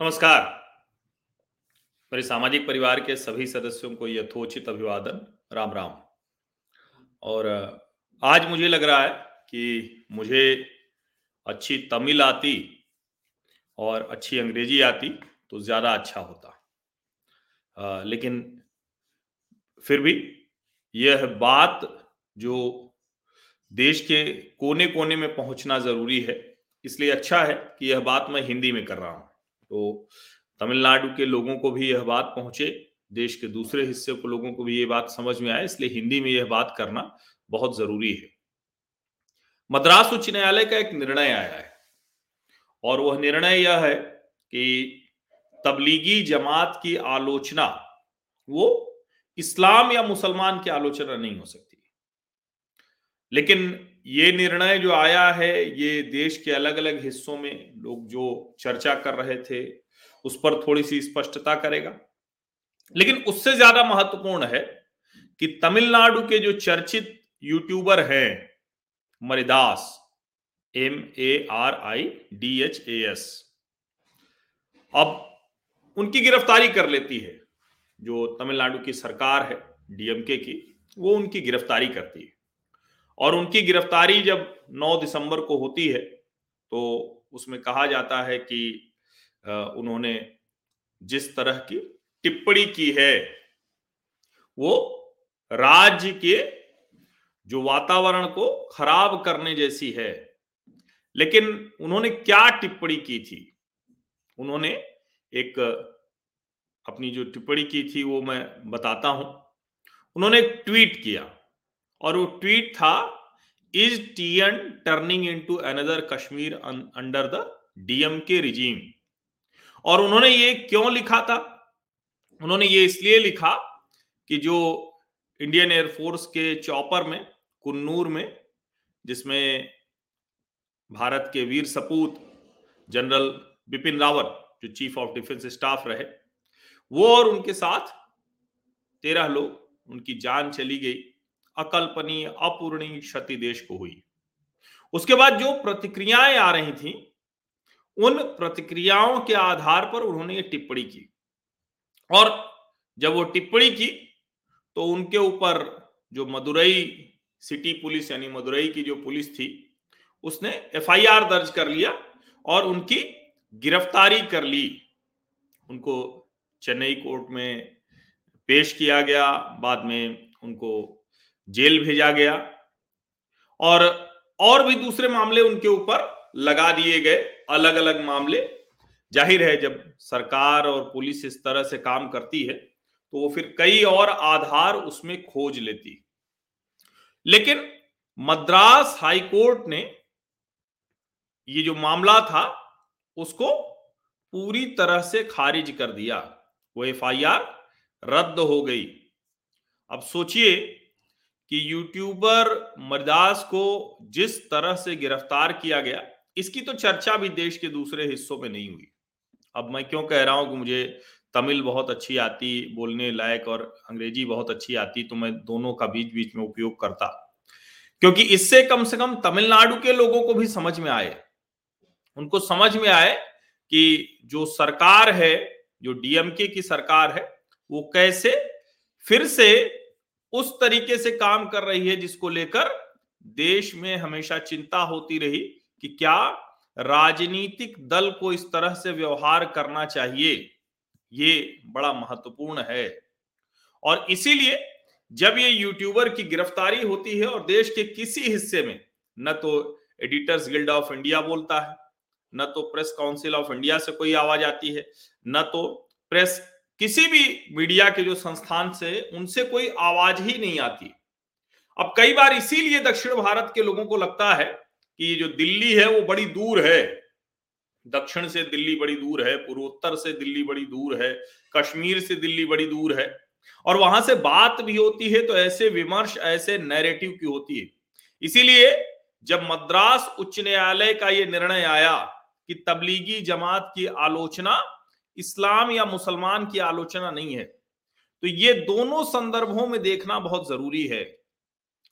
नमस्कार। मेरे सामाजिक परिवार के सभी सदस्यों को यथोचित अभिवादन। राम राम। और आज मुझे लग रहा है कि मुझे अच्छी तमिल आती और अच्छी अंग्रेज़ी आती तो ज़्यादा अच्छा होता। आ, लेकिन फिर भी यह बात जो देश के कोने कोने में पहुँचना ज़रूरी है इसलिए अच्छा है कि यह बात मैं हिंदी में कर रहा हूँ। तो तमिलनाडु के लोगों को भी यह बात पहुँचे, देश के दूसरे हिस्से को लोगों को भी ये बात समझ में आए, इसलिए हिंदी में यह बात करना बहुत ज़रूरी है। मद्रास उच्च न्यायालय का एक निर्णय आया है, और वह निर्णय यह है कि तबलीगी जमात की आलोचना, वो इस्लाम या मुसलमान की आलोचना नहीं हो सकती। लेकिन ये निर्णय जो आया है, ये देश के अलग अलग हिस्सों में लोग जो चर्चा कर रहे थे, उस पर थोड़ी सी स्पष्टता करेगा। लेकिन उससे ज़्यादा महत्वपूर्ण है कि तमिलनाडु के जो चर्चित यूट्यूबर हैं, Maridhas M A R I D H A S अब उनकी गिरफ्तारी कर लेती है। जो तमिलनाडु की सरकार है डीएमके की, वो उनकी गिरफ्तारी करती है। और उनकी गिरफ्तारी जब 9 दिसंबर को होती है तो उसमें कहा जाता है कि उन्होंने जिस तरह की टिप्पणी की है, वो राज्य के जो वातावरण को खराब करने जैसी है। लेकिन उन्होंने क्या टिप्पणी की थी? उन्होंने एक अपनी जो टिप्पणी की थी वो मैं बताता हूँ। उन्होंने एक ट्वीट किया। और वो ट्वीट था is TN turning into another Kashmir under the DM K regime और उन्होंने ये क्यों लिखा था? उन्होंने ये इसलिए लिखा कि जो इंडियन एयरफोर्स के चौपर में, कुन्नूर में, जिसमें भारत के वीर सपूत, जनरल बिपिन रावत, जो चीफ ऑफ़ डिफेंस स्टाफ रहे, वो और उनके साथ तेरह लोग, उनकी जान चली गई। अकल्पनीय, अपूर्णीय क्षति देश को हुई। उसके बाद जो प्रतिक्रियाएँ आ रही थी, उन प्रतिक्रियाओं के आधार पर उन्होंने ये टिप्पणी की। और जब वो टिप्पणी की तो उनके ऊपर जो मदुरई सिटी पुलिस यानी मदुरई की जो पुलिस थी, उसने एफआईआर दर्ज कर लिया और उनकी गिरफ्तारी कर ली। उनको चेन्नई कोर्ट में पेश किया गया, बाद में उनको जेल भेजा गया और और भी दूसरे मामले उनके ऊपर लगा दिए गए अलग अलग मामले। ज़ाहिर है जब सरकार और पुलिस इस तरह से काम करती है तो वो फिर कई और आधार उसमें खोज लेती। लेकिन मद्रास हाईकोर्ट ने ये जो मामला था, उसको पूरी तरह से खारिज कर दिया। वो एफआईआर रद्द हो गई। अब सोचिए कि यूट्यूबर मरदास को जिस तरह से गिरफ़्तार किया गया, इसकी तो चर्चा भी देश के दूसरे हिस्सों में नहीं हुई। अब मैं क्यों कह रहा हूँ कि मुझे तमिल बहुत अच्छी आती, बोलने लायक और अंग्रेज़ी बहुत अच्छी आती तो मैं दोनों का बीच बीच में उपयोग करता। क्योंकि इससे कम से कम तमिलनाडु के लोगों को भी समझ में आए। उनको समझ में आए कि जो सरकार है, जो डीएमके की सरकार है, वो कैसे फिर से उस तरीके से काम कर रही है जिसको लेकर देश में हमेशा चिंता होती रही कि क्या राजनीतिक दल को इस तरह से व्यवहार करना चाहिए? ये बड़ा महत्वपूर्ण है। और इसीलिए जब ये यूट्यूबर की गिरफ्तारी होती है और देश के किसी हिस्से में, न तो एडिटर्स गिल्ड ऑफ़ इंडिया बोलता है, न तो प्रेस काउंसिल ऑफ़ इंडिया से कोई आवाज़ आती है, न तो प्रेस किसी भी मीडिया के जो संस्थान से, उनसे कोई आवाज़ ही नहीं आती। अब कई बार इसीलिए दक्षिण भारत के लोगों को लगता है कि जो दिल्ली है, वो बड़ी दूर है। दक्षिण से दिल्ली बड़ी दूर है, पूर्वोत्तर से दिल्ली बड़ी दूर है, कश्मीर से दिल्ली बड़ी दूर है। और वहाँ से बात भी होती है तो ऐसे विमर्श, ऐसे नैरेटिव की होती है। इसीलिए जब मद्रास उच्च न्यायालय का ये निर्णय आया कि तबलीगी जमात की आलोचना इस्लाम या मुसलमान की आलोचना नहीं है। तो ये दोनों संदर्भों में देखना बहुत ज़रूरी है।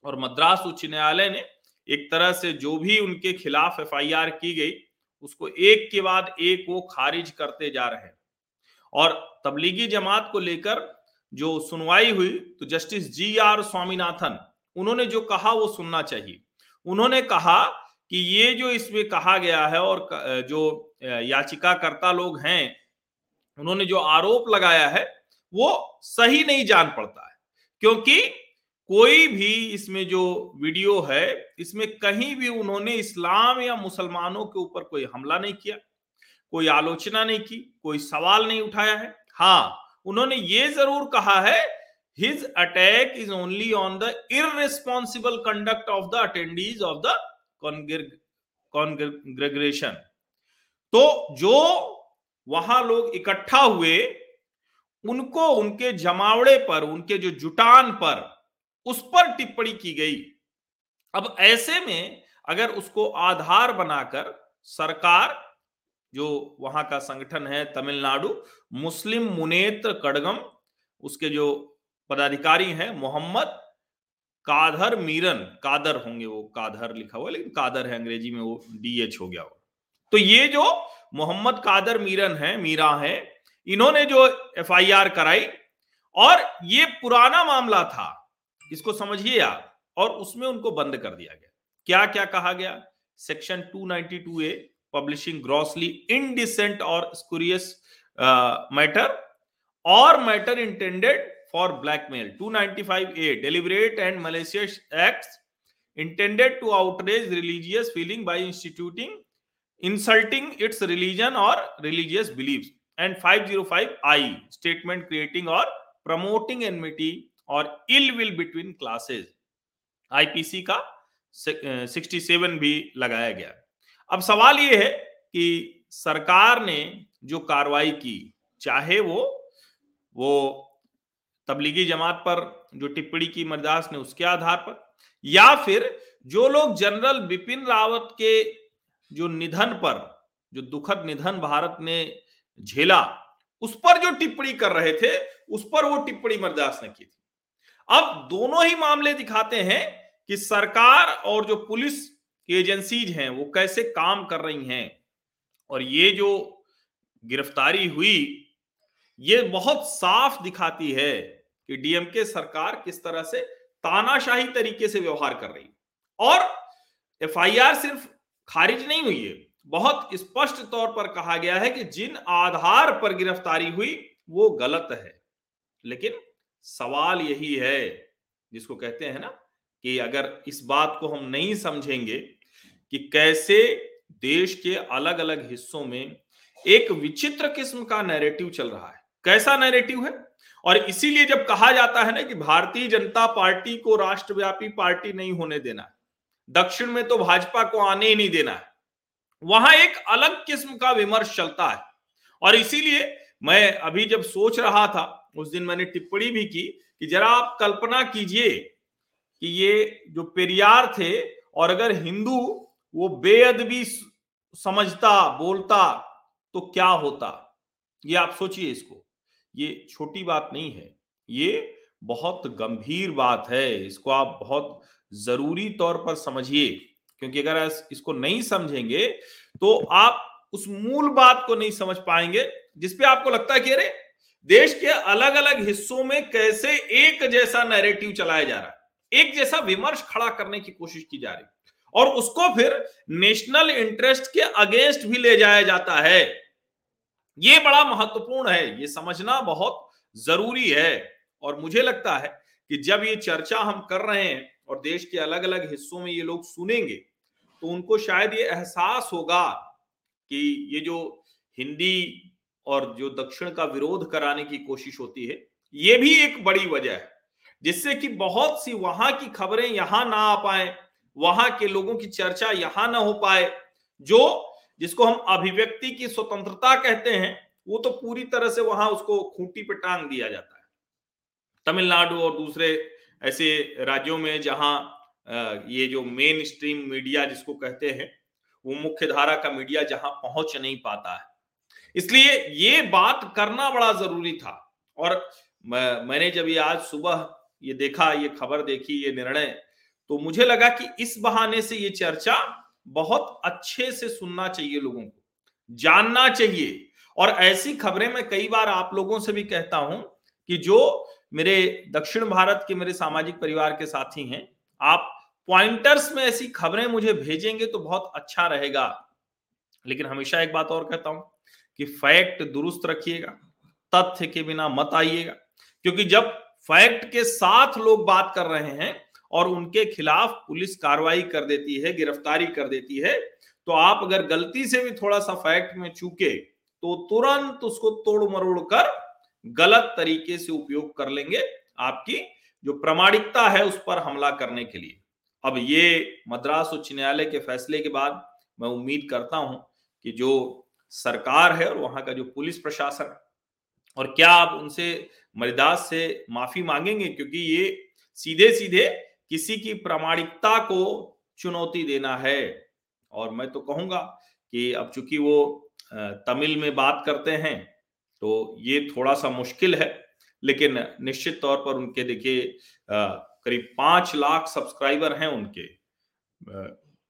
और मद्रास उच्च न्यायालय ने एक तरह से जो भी उनके खिलाफ एफआईआर की गई, उसको एक के बाद एक वो खारिज करते जा रहे हैं। और तबलीगी जमात को लेकर जो सुनवाई हुई तो जस्टिस जी आर स्वामीनाथन, उन्होंने जो कहा वो सुनना चाहिए। उन्होंने कहा कि ये जो इसमें कहा गया है और जो याचिकाकर्ता लोग हैं उन्होंने जो आरोप लगाया है, वो सही नहीं जान पड़ता है। क्योंकि कोई भी इसमें जो वीडियो है, इसमें कहीं भी उन्होंने इस्लाम या मुसलमानों के ऊपर कोई हमला नहीं किया, कोई आलोचना नहीं की, कोई सवाल नहीं उठाया है। हाँ उन्होंने ये ज़रूर कहा है, his attack is only on the irresponsible conduct of the attendees of the congregation तो जो वहाँ लोग इकट्ठा हुए, उनको उनके जमावड़े पर, उनके जो जुटान पर, उस पर टिप्पणी की गई। अब ऐसे में अगर उसको आधार बनाकर सरकार, जो वहाँ का संगठन है तमिलनाडु, मुस्लिम मुनेत्र कड़गम, उसके जो पदाधिकारी हैं, मोहम्मद काधर मीरन, कादर होंगे वो, काधर लिखा हुआ लेकिन कादर है अंग्रेज़ी में वो डीएच हो गया हो तो ये जो मोहम्मद कादर मीरन है, मीरा है। इन्होंने जो एफआईआर कराई, और ये पुराना मामला था, इसको समझिए आप, और उसमें उनको बंद कर दिया गया। क्या क्या कहा गया? Section 292 A publishing grossly indecent और स्कुरियस मैटर और matter intended for blackmail 295 A deliberate and malicious act intended to outrage religious feeling by instituting insulting its religion or religious beliefs. And 505 i, statement creating or promoting enmity और ill will between classes IPC का 67 भी लगाया गया। अब सवाल ये है कि सरकार ने जो कार्रवाई की, चाहे वो वो तबलीगी जमात पर जो टिप्पणी की मरदास ने उसके आधार पर, या फिर जो लोग जनरल बिपिन रावत के जो निधन पर, जो दुखद निधन भारत ने झेला, उस पर जो टिप्पणी कर रहे थे, उस पर वो टिप्पणी मरदास ने की थी। अब दोनों ही मामले दिखाते हैं कि सरकार और जो पुलिस की एजेंसीज हैं, वो कैसे काम कर रही हैं। और ये जो गिरफ्तारी हुई, ये बहुत साफ़ दिखाती है कि डीएमके सरकार किस तरह से तानाशाही तरीके से व्यवहार कर रही और एफआईआर सिर्फ़ खारिज नहीं हुई है। बहुत स्पष्ट तौर पर कहा गया है कि जिन आधार पर गिरफ्तारी हुई, वो गलत है। लेकिन सवाल यही है, जिसको कहते हैं ना, कि अगर इस बात को हम नहीं समझेंगे कि कैसे देश के अलग अलग हिस्सों में एक विचित्र किस्म का नैरेटिव चल रहा है। कैसा नैरेटिव है? और इसीलिए जब कहा जाता है ना कि भारतीय जनता पार्टी को राष्ट्रव्यापी पार्टी नहीं होने देना दक्षिण में तो भाजपा को आने ही नहीं देना है। वहाँ एक अलग किस्म का विमर्श चलता है। और इसीलिए मैं अभी जब सोच रहा था, उस दिन मैंने टिप्पणी भी की कि जरा आप कल्पना कीजिए कि ये जो पेरियार थे और अगर हिंदू वो बेअदबी समझता, बोलता तो क्या होता? ये आप सोचिए इसको। ये छोटी बात नहीं है। ये बहुत गंभीर बात है। इसको आप बहुत ज़रूरी तौर पर समझिए, क्योंकि अगर इसको नहीं समझेंगे तो आप उस मूल बात को नहीं समझ पाएँगे जिसपे आपको लगता है कि, अरे, देश के अलग अलग हिस्सों में कैसे एक जैसा नैरेटिव चलाया जा रहा है? एक जैसा विमर्श खड़ा करने की कोशिश की जा रही और उसको फिर नेशनल इंटरेस्ट के अगेंस्ट भी ले जाया जाता है। ये बड़ा महत्वपूर्ण है। ये समझना बहुत ज़रूरी है। और मुझे लगता है कि जब ये चर्चा हम कर रहे हैं और देश के अलग अलग हिस्सों में ये लोग सुनेंगे तो उनको शायद ये एहसास होगा कि ये जो हिंदी और जो दक्षिण का विरोध कराने की कोशिश होती है, ये भी एक बड़ी वजह है, जिससे कि बहुत सी वहाँ की खबरें यहाँ ना आ पाए, वहाँ के लोगों की चर्चा यहाँ ना हो पाए, जो, जिसको हम अभिव्यक्ति की स्वतंत्रता कहते हैं, वो तो पूरी तरह से वहाँ उसको खूंटी पे टांग दिया जाता है। तमिलनाडु और दूसरे ऐसे राज्यों में जहाँ ये जो मेन स्ट्रीम मीडिया जिसको कहते हैं, वो मुख्य धारा का मीडिया जहाँ पहुँच नहीं पाता है। इसलिए ये बात करना बड़ा ज़रूरी था। और मैंने जब ये आज सुबह ये देखा, ये खबर देखी, ये निर्णय तो मुझे लगा कि इस बहाने से ये चर्चा बहुत अच्छे से सुनना चाहिए लोगों को, जानना चाहिए। और ऐसी खबरें मैं कई बार आप लोगों से भी कहता हूँ कि जो मेरे दक्षिण भारत के मेरे सामाजिक परिवार के साथी हैं। आप पॉइंटर्स में ऐसी खबरें मुझे भेजेंगे तो बहुत अच्छा रहेगा। लेकिन हमेशा एक बात और कहता हूँ कि फैक्ट दुरुस्त रखिएगा, तथ्य के बिना मत आइएगा। क्योंकि जब फैक्ट के साथ लोग बात कर रहे हैं और उनके खिलाफ पुलिस कार्रवाई कर देती है, गिरफ्तारी कर देती है तो आप अगर गलती से भी थोड़ा सा फैक्ट में चूके तो तुरंत उसको तोड़ मरोड़ कर गलत तरीके से उपयोग कर लेंगे आपकी जो प्रमाणिकता है उस पर हमला करने के लिए। अब ये मद्रास उच्च न्यायालय के फैसले के बाद मैं उम्मीद करता हूँ कि जो सरकार है और वहाँ का जो पुलिस प्रशासन और क्या आप उनसे मरिदास से माफ़ी मांगेंगे? क्योंकि ये सीधे सीधे किसी की प्रामाणिकता को चुनौती देना है। और मैं तो कहूँगा कि अब चूँकि वो तमिल में बात करते हैं तो ये थोड़ा सा मुश्किल है, लेकिन निश्चित तौर पर उनके देखिए करीब पाँच लाख सब्सक्राइबर हैं उनके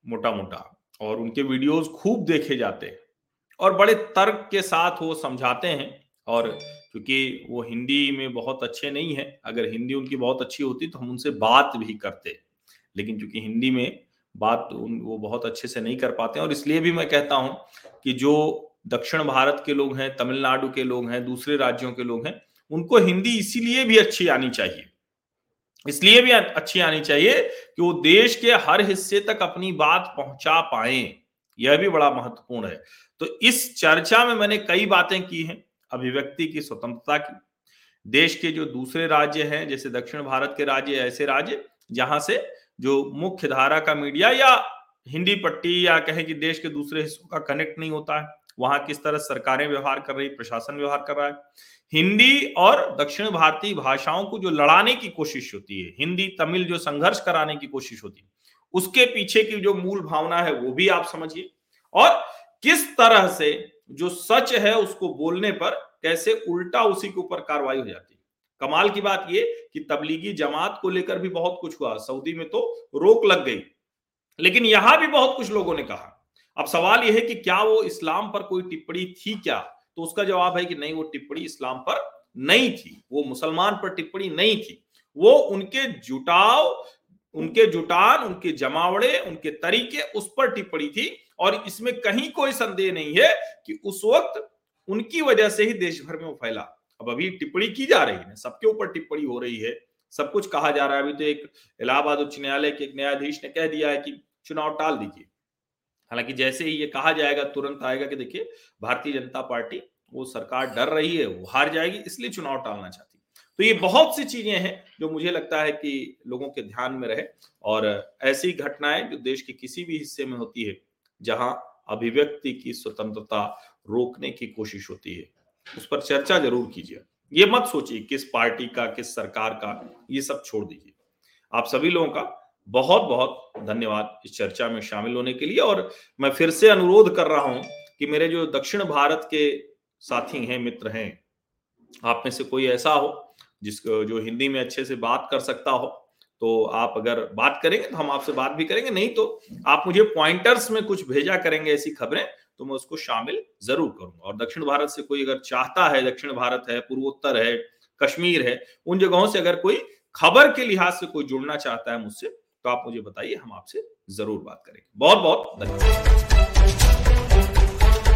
मोटा मोटा और उनके वीडियोस खूब देखे जाते हैं, और बड़े तर्क के साथ वो समझाते हैं, और क्योंकि वो हिंदी में बहुत अच्छे नहीं है, अगर हिंदी उनकी बहुत अच्छी होती तो हम उनसे बात भी करते, लेकिन चूँकि हिंदी में बात उन, वो बहुत अच्छे से नहीं कर पाते और इसलिए भी मैं कहता हूँ कि जो दक्षिण भारत के लोग हैं, तमिलनाडु के लोग हैं, दूसरे राज्यों के लोग हैं, उनको हिंदी इसीलिए भी अच्छी आनी चाहिए। इसलिए भी अच्छी आनी चाहिए कि वो देश के हर हिस्से तक अपनी बात पहुँचा पाए, यह भी बड़ा महत्वपूर्ण है। तो इस चर्चा में मैंने कई बातें की हैं, अभिव्यक्ति की, स्वतंत्रता की। देश के जो दूसरे राज्य हैं, जैसे दक्षिण भारत के राज्य, ऐसे राज्य, जहाँ से जो मुख्य धारा का मीडिया या हिंदी पट्टी या कहें कि देश के दूसरे हिस्सों का कनेक्ट नहीं होता है। वहाँ किस तरह सरकारें व्यवहार कर रही, प्रशासन व्यवहार कर रहा है। हिंदी और दक्षिण भारतीय भाषाओं को जो लड़ाने की कोशिश होती है, हिंदी तमिल जो संघर्ष कराने की कोशिश होती है, उसके पीछे की जो मूल भावना है, वो भी आप समझिए। और किस तरह से जो सच है, उसको बोलने पर कैसे उल्टा उसी के ऊपर कार्रवाई हो जाती है। कमाल की बात ये कि तबलीगी जमात को लेकर भी बहुत कुछ हुआ। सऊदी में तो रोक लग गई। लेकिन यहाँ भी बहुत कुछ लोगों ने कहा। अब सवाल यह है कि क्या वो इस्लाम पर कोई टिप्पणी थी क्या? तो उसका जवाब है कि नहीं, वो टिप्पणी इस्लाम पर नहीं थी। वो मुसलमान पर टिप्पणी नहीं थी। वो उनके जुटाव, उनके जुटान, उनके जमावड़े, उनके तरीके, उस पर टिप्पणी थी और इसमें कहीं कोई संदेह नहीं है कि उस वक्त उनकी वजह से ही देश भर में वो फैला। अब अभी टिप्पणी की जा रही है, सबके ऊपर टिप्पणी हो रही है। सब कुछ कहा जा रहा है। अभी तो एक इलाहाबाद उच्च न्यायालय के एक न्यायाधीश ने कह दिया है कि चुनाव टाल दीजिए। हालाँकि जैसे ही ये कहा जाएगा, तुरंत आएगा कि देखिए, भारतीय जनता पार्टी, वो सरकार डर रही है, वो हार जाएगी, इसलिए चुनाव टालना चाहती तो ये बहुत सी चीज़ें हैं जो मुझे लगता है कि लोगों के ध्यान में रहे और ऐसी घटनाएँ जो देश के किसी भी हिस्से में होती है, जहाँ अभिव्यक्ति की स्वतंत्रता रोकने की कोशिश होती है, उस पर चर्चा ज़रूर कीजिए। ये मत सोचिए किस पार्टी का, किस सरकार का, ये सब छोड़ दीजिए। आप सभी लोगों का बहुत बहुत धन्यवाद इस चर्चा में शामिल होने के लिए और मैं फिर से अनुरोध कर रहा हूँ कि मेरे जो दक्षिण भारत के साथी हैं, मित्र हैं, आप में से कोई ऐसा हो जिसको जो हिंदी में अच्छे से बात कर सकता हो तो आप अगर बात करेंगे तो हम आपसे बात भी करेंगे, नहीं तो आप मुझे पॉइंटर्स में कुछ भेजा करेंगे ऐसी खबरें तो मैं उसको शामिल ज़रूर करूँगा। और दक्षिण भारत से कोई अगर चाहता है, दक्षिण भारत है, पूर्वोत्तर है, कश्मीर है, उन जगहों से अगर कोई खबर के लिहाज से कोई जुड़ना चाहता है मुझसे तो आप मुझे बताइए हम आपसे ज़रूर बात करेंगे। बहुत बहुत धन्यवाद।